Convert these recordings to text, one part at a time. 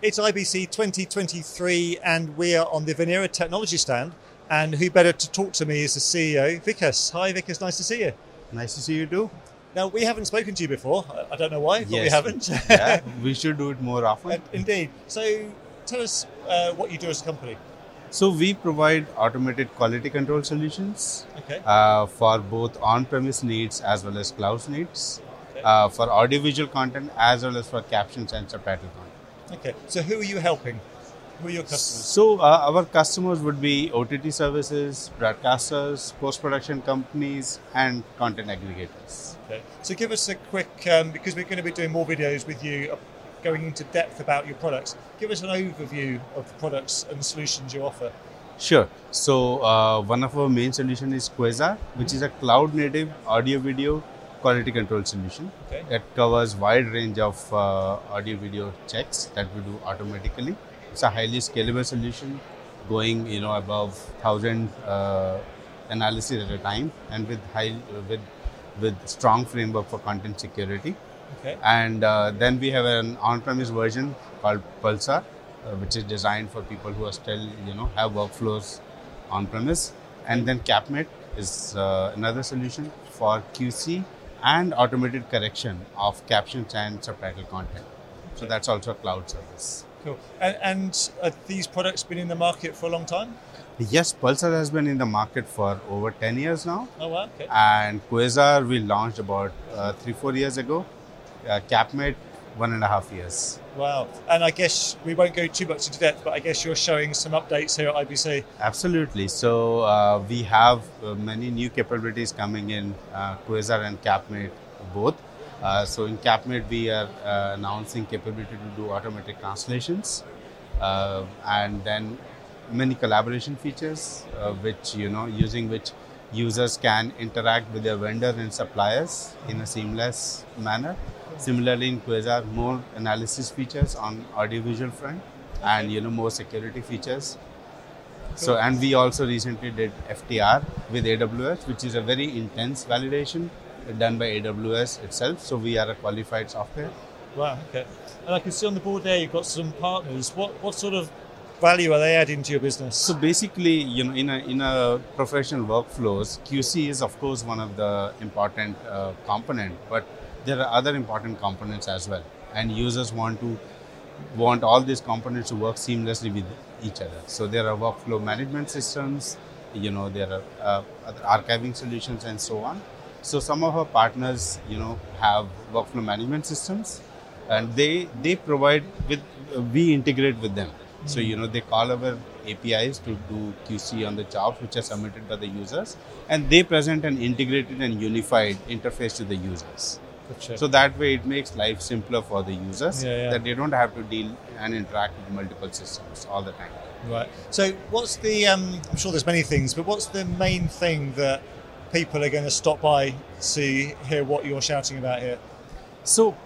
It's IBC 2023, and we are on the Venera Technology stand. And who better to talk to me is the CEO, Vikas. Hi, Vikas. Nice to see you. Nice to see you too. Now, we haven't spoken to you before. I- don't know why, but we haven't. yeah, we should do it more often. Uh, Indeed. So, tell us uh, what you do as a company. So we provide automated quality control solutions Okay. uh, for both on-premise needs as well as cloud needs, Okay. uh, for audiovisual content as well as for captions and subtitle content. Okay. So, who are you helping? Who are your customers? So uh, our customers would be OTT services, broadcasters, post-production companies, and content aggregators. Okay. So, give us a quick, um, because we're going to be doing more videos with you, uh, going into depth about your products. Give us an overview of the products and the solutions you offer. Sure. So uh, one of our main solution is Quasar, which is a cloud-native audio-video quality control solution. Okay. It covers wide range of uh, audio-video checks that we do automatically. It's a highly scalable solution, going you know above thousand uh, analysis at a time, and with high with with strong framework for content security. Okay. And uh, then we have an on-premise version called Pulsar, uh, which is designed for people who are still, you know, have workflows on-premise. And then CapMate is uh, another solution for QC and automated correction of captions and subtitle content. So that's also a cloud service. Cool. And, and these products been in the market for a long time? Yes, Pulsar has been in the market for over 10 years now. Oh, wow. Okay. And Quasar we launched about uh, three, four years ago. Uh, CapMate, one and a half years. Wow. And I guess we won't go too much into depth, but I guess you're showing some updates here at IBC. Absolutely. So uh, we have uh, many new capabilities coming in uh, Quasar and CapMate both. Uh, so in CapMate, we are uh, announcing capability to do automatic translations, uh, and then many collaboration features, uh, which you know using which users can interact with their vendor and suppliers in a seamless manner. Similarly, in Quasar, more analysis features on audiovisual front, and you know more security features. So, and we also recently did FTR with AWS, which is a very intense validation done by AWS itself. So, we are a qualified software. Wow. Okay. And I can see on the board there you've got some partners. What what sort of value are they adding to your business? So, basically, you know, in a in a professional workflows, QC is of course one of the important uh, component, but there are other important components as well, and users want to want all these components to work seamlessly with each other. So there are workflow management systems, you know, there are uh, other archiving solutions and so on. So some of our partners, you know, have workflow management systems, and they they provide with we integrate with them. So you know they call our APIs to do QC on the jobs which are submitted by the users, and they present an integrated and unified interface to the users. Gotcha. So that way it makes life simpler for the users Yeah, yeah. that they don't have to deal and interact with multiple systems all the time. Right. So, what's the? Um, I'm sure there's many things, but what's the main thing that people are going to stop by to hear what you're shouting about here? So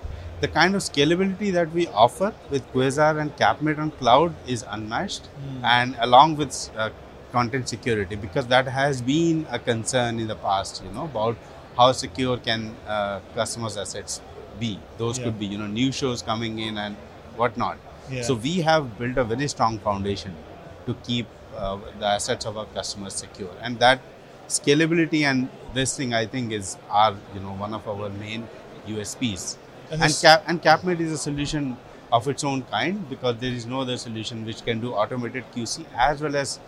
the kind of scalability that we offer with Quasar and CapMate on cloud is unmatched, and along with uh, content security because that has been a concern in the past. You know about how secure can uh, customers' assets be. Those Yeah. could be you know new shows coming in and whatnot. Yeah. So we have built a very strong foundation to keep uh, the assets of our customers secure, and that scalability and this thing I think is our you know one of our main USPs. And And, Cap, and CapMate is a solution of its own kind because there is no other solution which can do automated QC as well as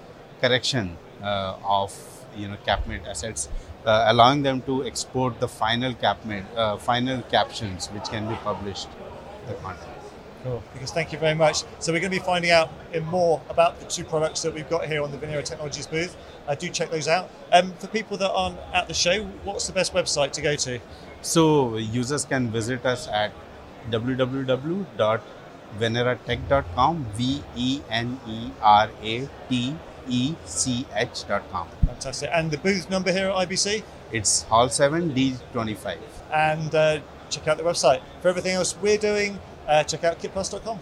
correction uh, of you know CapMate assets, uh, allowing them to export the final CapMate uh, final captions which can be published the content. Cool. Because thank you very much. So we're going to be finding out in more about the two products that we've got here on the Venera Technologies booth. Uh, do check those out. Um, for people that aren't at the show, what's the best website to go to? So users can visit us at www.veneratech.com, V E N E R A T E C H.com. Fantastic. And the booth number here at IBC? It's Hall 7 D25. And uh, check out the website. For everything else we're doing, uh, check out kitplus.com.